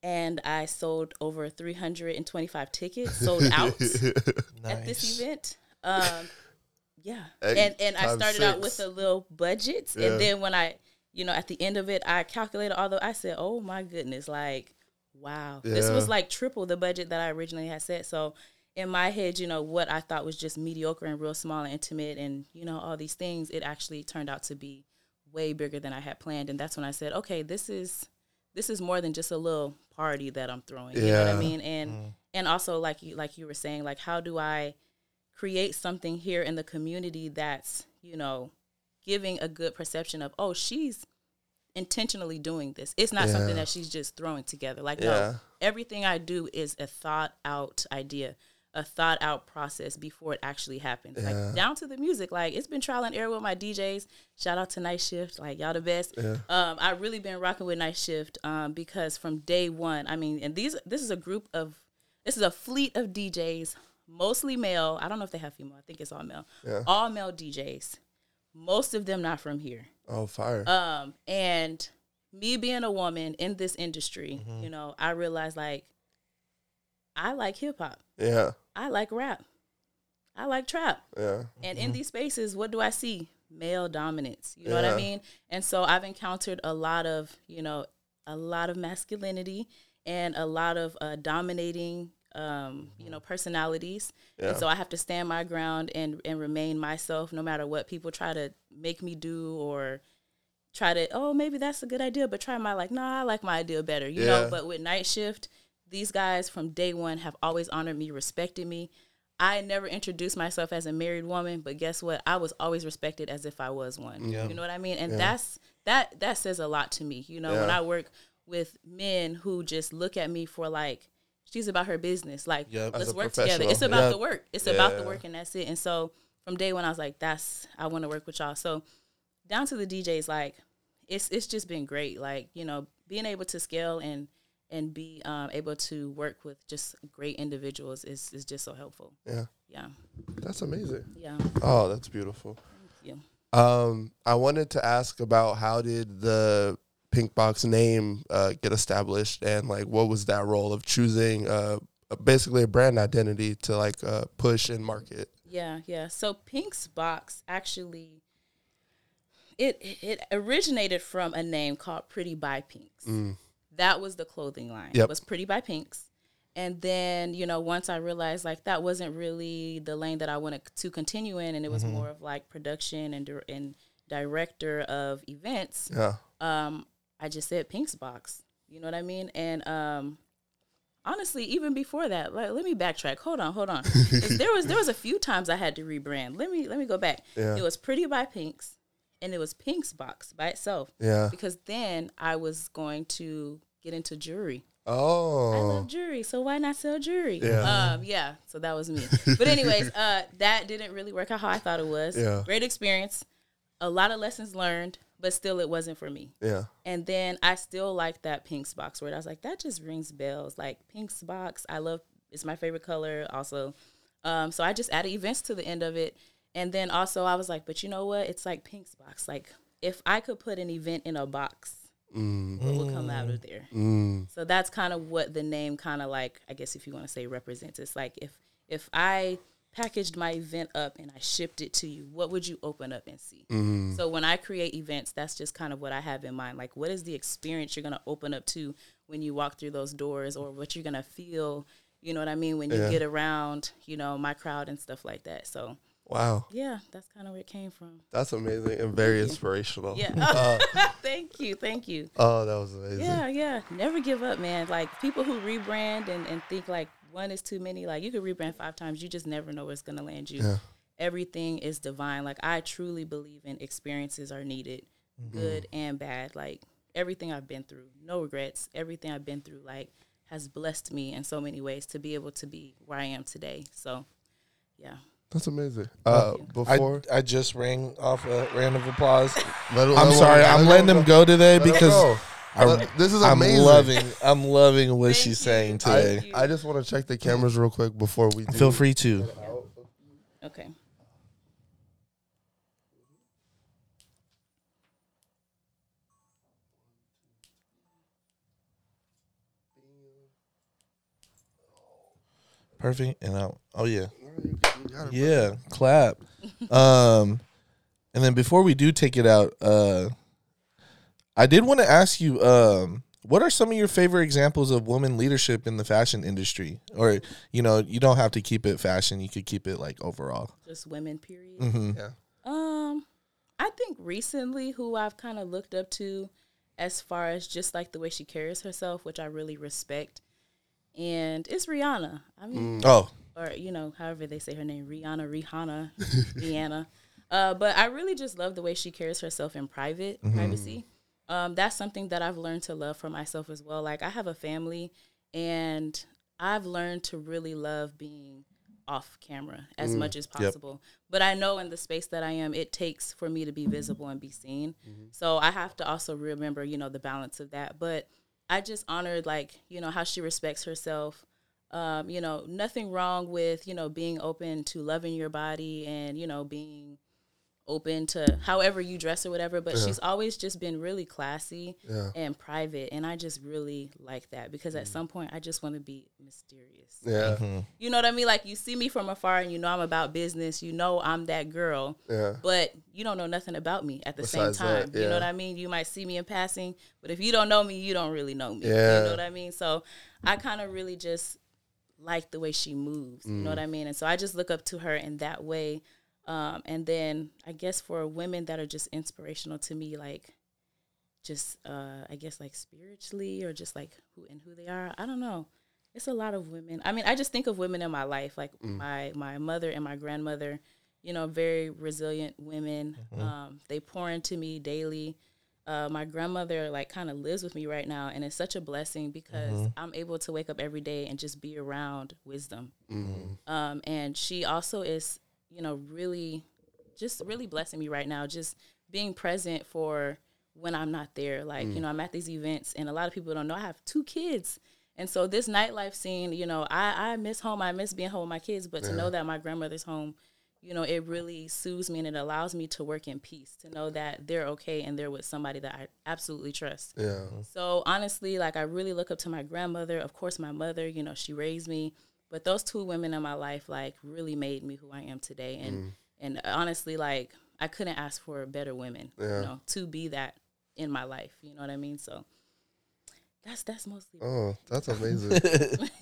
and I sold over 325 tickets sold out at this event. Um, yeah, Hey, and and I times started out with a little budget, Yeah. and then when I, you know, at the end of it, I calculated all the. I said, "Oh my goodness!" Like, wow, this was like triple the budget that I originally had set. So in my head, you know, what I thought was just mediocre and real small and intimate, and you know, all these things, it actually turned out to be way bigger than I had planned. And that's when I said, "Okay, this is." This is more than just a little party that I'm throwing. Yeah. You know what I mean? And mm-hmm. and also like you like you were saying, like how do I create something here in the community that's you know giving a good perception of oh she's intentionally doing this it's not Yeah. something that she's just throwing together like Yeah. no everything i do is a thought out idea a thought out process before it actually happens Yeah. like down to the music like it's been trial and error with my djs shout out to night shift like y'all the best um i really been rocking with night shift um because from day one i mean and these this is a group of this is a fleet of DJs, mostly male. I don't know if they have female. I think it's all male. Yeah. All male DJs. Most of them not from here. Oh, fire. Um, and me being a woman in this industry, Mm-hmm. you know, I realized like I like hip hop. yeah. I like rap. I like trap. Yeah. And in these spaces, what do I see? Male dominance. You know what I mean? And so I've encountered a lot of, you know, a lot of masculinity and a lot of uh, dominating, um, you know, personalities. Yeah. And so I have to stand my ground and and remain myself, no matter what people try to make me do or try to. Oh, maybe that's a good idea, but try my like. Nah, I like my idea better. You Yeah. know. But with night shift, these guys from day one have always honored me, respected me. I never introduced myself as a married woman, but guess what? I was always respected as if I was one. Yeah. You know what I mean? And that's that that says a lot to me. You know, when I work with men who just look at me for like she's about her business. Like Yep. Let's work together. It's about Yep. the work. It's about the work and that's it. And so from day one I was like, that's I want to work with y'all. So down to the DJs, like it's it's just been great. Like, you know, being able to scale and and be um, able to work with just great individuals is, is just so helpful. Yeah, Yeah. that's amazing. Yeah. Oh, that's beautiful. Yeah. Um, I wanted to ask about how did the Pink Box name uh, get established, and like what was that role of choosing uh, basically a brand identity to like uh, push and market? Yeah, yeah. So Pink's box actually it it originated from a name called Pretty by Pinks. That was the clothing line. Yep. It was Pretty by Pinks. And then, you know, once I realized like that wasn't really the lane that I wanted to continue in and it was more of like production and and director of events, Yeah, um, I just said Pink's box. You know what I mean? And um, honestly, even before that, like, let me backtrack. Hold on, hold on. there was there was a few times I had to rebrand. Let me let me go back. Yeah. It was Pretty by Pink's, and it was Pink's box by itself. yeah. Because then I was going to get into jewelry. Oh, I love jewelry, so why not sell jewelry? Yeah. Um, yeah. So that was me. But anyways, uh, that didn't really work out how I thought it was. Yeah. Great experience, a lot of lessons learned, but still, it wasn't for me. yeah, And then I still like that Pink's box word. I was like, that just rings bells. Like Pink's box, I love. It's my favorite color. Also, um, so I just added events to the end of it. And then also I was like, but you know what? It's like Pink's box. Like if I could put an event in a box, mm, what would come out of there? mm, So that's kind of what the name kind of like, I guess if you want to say represents. It's like if if I packaged my event up and I shipped it to you, what would you open up and see? mm. So when I create events, that's just kind of what I have in mind. Like what is the experience you're going to open up to when you walk through those doors or what you're going to feel, you know what I mean, when you Yeah. get around, you know, my crowd and stuff like that. So, wow, yeah, that's kind of where it came from. that's amazing and very inspirational. Yeah. Uh, thank you. Thank you. oh, that was amazing. Yeah, yeah. Never give up, man. Like people who rebrand and, and think like one is too many, like you could rebrand five times, you just never know where it's gonna land you. Yeah. Everything is divine. Like I truly believe in experiences are needed, good and bad. Like everything I've been through, no regrets. Everything I've been through, like has blessed me in so many ways to be able to be where I am today. So yeah. That's amazing. Uh, before I, I just rang off a round of applause. let- let I'm him- sorry, let I'm letting them go today because go. I'm, this is I'm loving I'm loving what Thank she's you. saying today. I just want to check the cameras real quick before we do. Feel free to. Okay. Perfect. And out. Oh yeah. You got it, Yeah. Clap. Um and then before we do take it out, uh I did want to ask you, um, what are some of your favorite examples of woman leadership in the fashion industry? Or, you know, you don't have to keep it fashion, you could keep it like overall. Just women, period. hmm Yeah. Um, I think recently who I've kind of looked up to as far as just like the way she carries herself, which I really respect. And it's Rihanna. I mean, Oh, or you know, however they say her name, Rihanna, Rihanna, Rihanna. Uh, but I really just love the way she carries herself in private privacy. Um, that's something that I've learned to love for myself as well. Like I have a family, and I've learned to really love being off camera as much as possible. But I know in the space that I am, it takes for me to be visible and be seen. So I have to also remember, you know, the balance of that. But I just honored like, you know, how she respects herself. Um, you know, nothing wrong with, you know, being open to loving your body and, you know, being open to however you dress or whatever, but she's always just been really classy Yeah. and private and I just really like that because at some point I just want to be mysterious. Yeah. You know what I mean? Like you see me from afar and you know I'm about business, you know I'm that girl, Yeah. but you don't know nothing about me at the Besides same that, time. You know what I mean? You might see me in passing, but if you don't know me, you don't really know me. Yeah. You know what I mean? So I kind of really just like the way she moves. You know Mm. what I mean? And so I just look up to her in that way. Um, and then I guess for women that are just inspirational to me, like just uh, I guess like spiritually or just like who and who they are. I don't know. it's a lot of women. I mean, I just think of women in my life, like my my mother and my grandmother. You know, very resilient women. Um, they pour into me daily. Uh, my grandmother like kind of lives with me right now, and it's such a blessing because I'm able to wake up every day and just be around wisdom. Um, and she also is, you know, really, just really blessing me right now. Just being present for when I'm not there. Like, you mm. know, I'm at these events, and a lot of people don't know I have two kids. And so this nightlife scene, you know, I, I miss home. I miss being home with my kids, but to know that my grandmother's home, you know, it really soothes me and it allows me to work in peace, to know that they're okay and they're with somebody that I absolutely trust. Yeah. So honestly, like I really look up to my grandmother. Of course, my mother, you know, she raised me. But those two women in my life, like, really made me who I am today. And mm. and honestly, like, I couldn't ask for better women, Yeah. you know, to be that in my life. You know what I mean? So that's that's mostly Oh, that's amazing.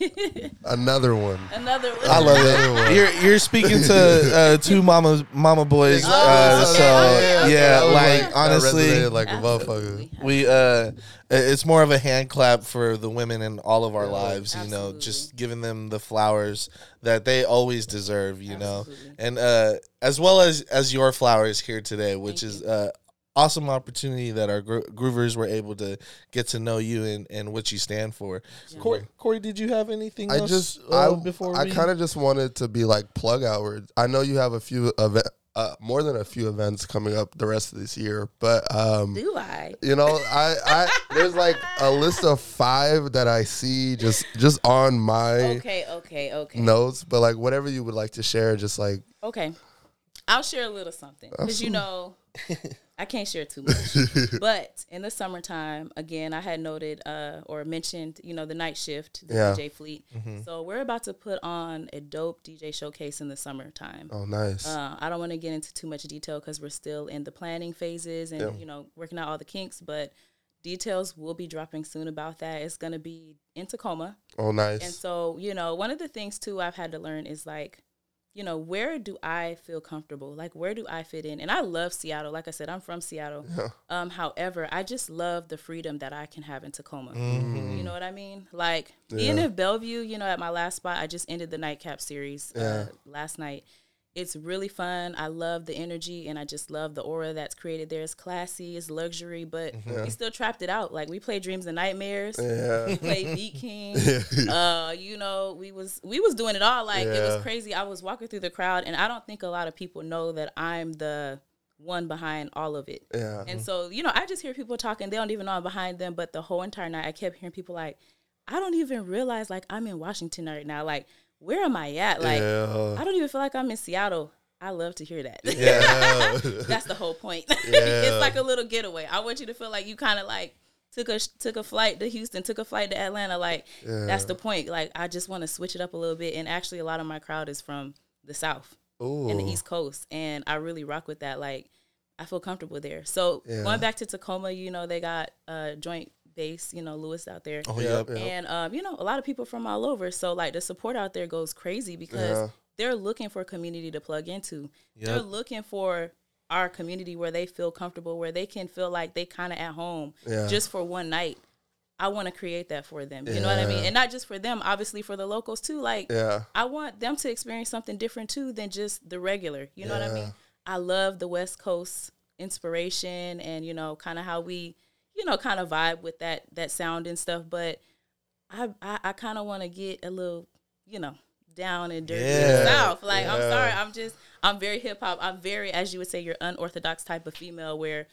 Another one. another. One. I love it. You're you're speaking to uh, two mama mama boys. Uh, Oh, so okay, okay, yeah, okay. like That honestly, resonated like a motherfucker. We uh it's more of a hand clap for the women in all of our lives you know just giving them the flowers that they always deserve you know and uh as well as as your flowers here today which Thank is uh awesome opportunity that our gro- groovers were able to get to know you and, and what you stand for corey, corey did you have anything I else just uh, I before I we kind of just wanted to be like plug outward. I know you have a few event, uh, more than a few events coming up the rest of this year, but um, Do I? you know, I I there's like a list of five that I see just just on my Okay, okay, okay. notes, but like whatever you would like to share, just like Okay. I'll share a little something because you know I can't share too much. but in the summertime, again, I had noted uh, or mentioned, you know, the night shift, the Yeah. DJ fleet. So we're about to put on a dope DJ showcase in the summertime. oh nice, Uh, I don't want to get into too much detail because we're still in the planning phases and Yeah. you know working out all the kinks. But details will be dropping soon about that. It's gonna be in Tacoma. oh nice. And so, you know, one of the things too I've had to learn is like, you know, where do I feel comfortable? Like, where do I fit in? And I love Seattle. Like I said, I'm from Seattle. Um, however, I just love the freedom that I can have in Tacoma. You know what I mean? Like being Yeah. in Bellevue, you know, at my last spot, I just ended the nightcap series uh, last night. It's really fun. I love the energy and I just love the aura that's created there. It's classy, it's luxury, but we still trapped it out. Like we play Dreams and Nightmares yeah, we played Beat King. uh, you know, we was we was doing it all. Like it was crazy. I was walking through the crowd, and I don't think a lot of people know that I'm the one behind all of it. yeah, And so, you know, I just hear people talking. They don't even know I'm behind them. But the whole entire night, I kept hearing people like, I don't even realize like I'm in Washington right now. Like, where am I at? Like, yeah, I don't even feel like I'm in Seattle. I love to hear that. yeah, That's the whole point. Yeah. it's like a little getaway. I want you to feel like you kind of like took a took a flight to Houston, took a flight to Atlanta. Like that's the point. Like I just want to switch it up a little bit. And actually, a lot of my crowd is from the South Ooh, and the East Coast, and I really rock with that. Like I feel comfortable there. So Yeah. going back to Tacoma, you know, they got a joint base. You know, Lewis out there. oh yeah, yep. yeah. And um, you know, a lot of people from all over. So like the support out there goes crazy because Yeah. they're looking for a community to plug into. They're looking for our community where they feel comfortable, where they can feel like they kind of at home Yeah. just for one night. I want to create that for them. You know what I mean? And not just for them, obviously for the locals too. Like yeah, I want them to experience something different too than just the regular. You know what I mean? I love the West Coast inspiration and you know kind of how we you know kind of vibe with that that sound and stuff. But I I, I kind of want to get a little you know down and dirty in Yeah. the south. Like I'm sorry, I'm just I'm very hip hop. I'm very as you would say you're unorthodox type of female where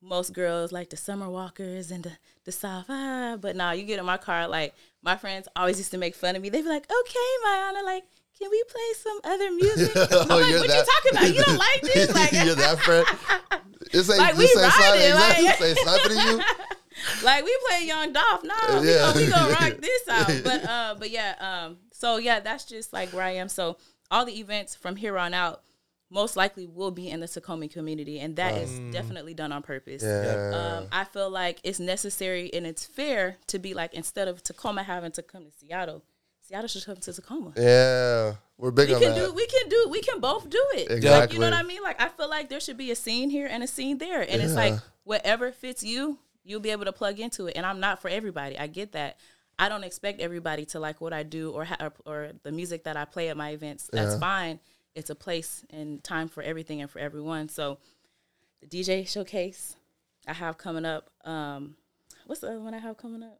most girls like the summer walkers and the the south ah but now you get in my car like my friends always used to make fun of me they'd be like okay M'yanna like can we play some other music I'm Oh, like you're what that- you talking about you don't like this like you're that friend. It's like, Like, this we ain't riding, something, like- exactly, say something to you. like we play Young Dolph. No, we Yeah. gonna, we gonna rock this out. But uh, but yeah, um, so yeah, that's just like where I am. So all the events from here on out most likely will be in the Tacoma community, and that is definitely done on purpose. Yeah. Um, I feel like it's necessary and it's fair to be like instead of Tacoma having to come to Seattle, Seattle should come to Tacoma. yeah, we're big We on can that. do we can do we can both do it. Like, Exactly. you know what I mean? Like I feel like there should be a scene here and a scene there. And it's like whatever fits you, you'll be able to plug into it. And I'm not for everybody. I get that. I don't expect everybody to like what I do or ha- or the music that I play at my events. That's Yeah. fine. It's a place and time for everything and for everyone. So the DJ showcase I have coming up. Um, what's the other one I have coming up?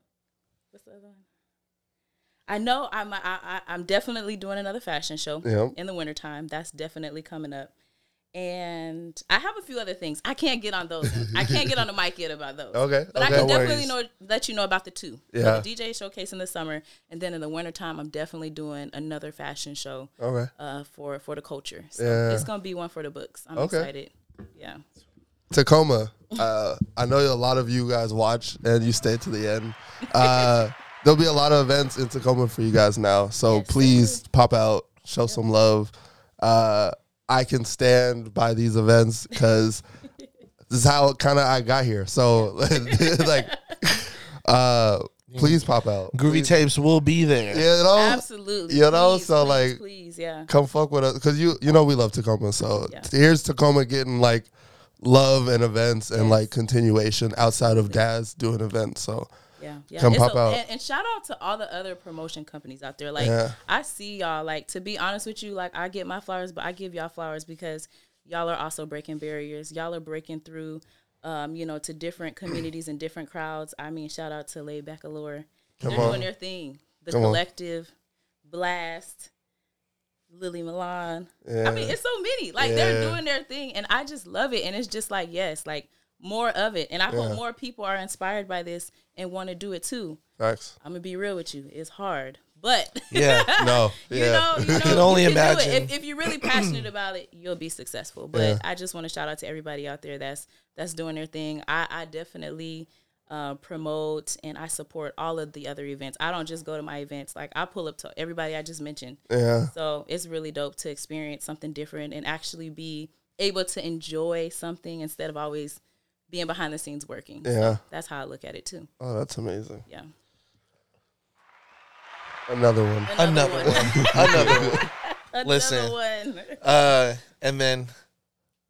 What's the other one? I know I'm I, I, I'm definitely doing another fashion show Yep. in the wintertime. That's definitely coming up. And I have a few other things. I can't get on those. I can't get on the mic yet about those. Okay, But I can No definitely know let you know about the two. So Yeah. the DJ showcase in the summer and then in the wintertime I'm definitely doing another fashion show Okay. uh, for for the culture. So Yeah. it's gonna be one for the books. I'm Okay. excited. Yeah. Tacoma. Uh, I know a lot of you guys watch and you stay to the end. Uh, there'll be a lot of events in Tacoma for you guys now. So Yes, please pop out, show some love. Uh, I can stand by these events because this is how kind of I got here. So like, uh, please pop out. Groovy Please- tapes will be there. You know, Absolutely. you know, Please, so, please, like- please, yeah. come fuck with us because you you know we love Tacoma. So Yeah. here's Tacoma getting like love and events and Yes. like continuation outside of Daz doing events. So Yeah, yeah. Come It's pop a- out. And, and shout out to all the other promotion companies out there. Like Yeah. I see y'all. Like to be honest with you, like I get my flowers, but I give y'all flowers because y'all are also breaking barriers. Y'all are breaking through, um, you know, to different communities and different crowds. I mean, shout out to Laid Back Allure. They're on. doing their thing. The Come on. collective, Blast, Lily Milan. Yeah. I mean, it's so many. Like they're doing their thing, and I just love it. And it's just like yes, like more of it. And I Yeah. hope more people are inspired by this and want to do it too. facts. I'm gonna be real with you. It's hard, but Yeah. No, you yeah. know, you know, can only you do it. imagine. If, if you're really passionate about it, you'll be successful. But Yeah. I just want to shout out to everybody out there that's that's doing their thing. I, I definitely uh, promote and I support all of the other events. I don't just go to my events. Like I pull up to everybody I just mentioned. yeah. So it's really dope to experience something different and actually be able to enjoy something instead of always being behind the scenes working. So Yeah. that's how I look at it too. Oh, that's amazing. Yeah. Another one. Another one. Another one. Another Listen. one. Uh, and then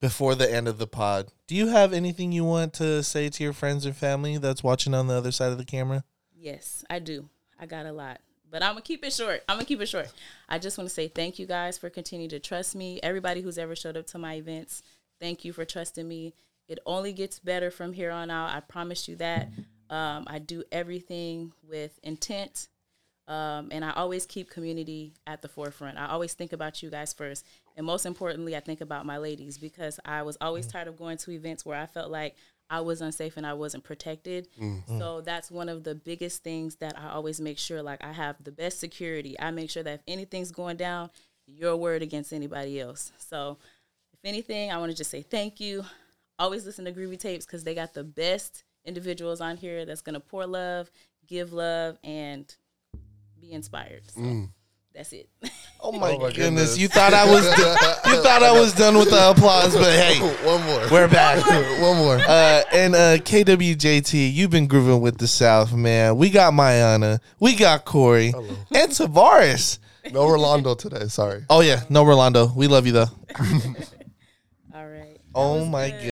before the end of the pod, do you have anything you want to say to your friends and family that's watching on the other side of the camera? Yes, I do. I got a lot. But I'm gonna keep it short. I'm gonna keep it short. I just want to say thank you guys for continuing to trust me. Everybody who's ever showed up to my events, thank you for trusting me. It only gets better from here on out. I promise you that. Um, I do everything with intent, um, and I always keep community at the forefront. I always think about you guys first, and most importantly, I think about my ladies because I was always tired of going to events where I felt like I was unsafe and I wasn't protected. So that's one of the biggest things that I always make sure like I have the best security. I make sure that if anything's going down, your word against anybody else. So if anything, I want to just say thank you. Always listen to Groovy Tapes because they got the best individuals on here that's gonna pour love, give love, and be inspired. So that's it. Oh my, Oh my goodness. goodness. You thought I was do- you thought I was done with the applause, but hey, one more. we're back. one more. Uh, and uh, KWJT, you've been grooving with the South, man. We got M'yanna, we got Corey, and Tavares. No Rolando today. Sorry. Oh yeah, no Rolando. We love you though. All right. Oh my good.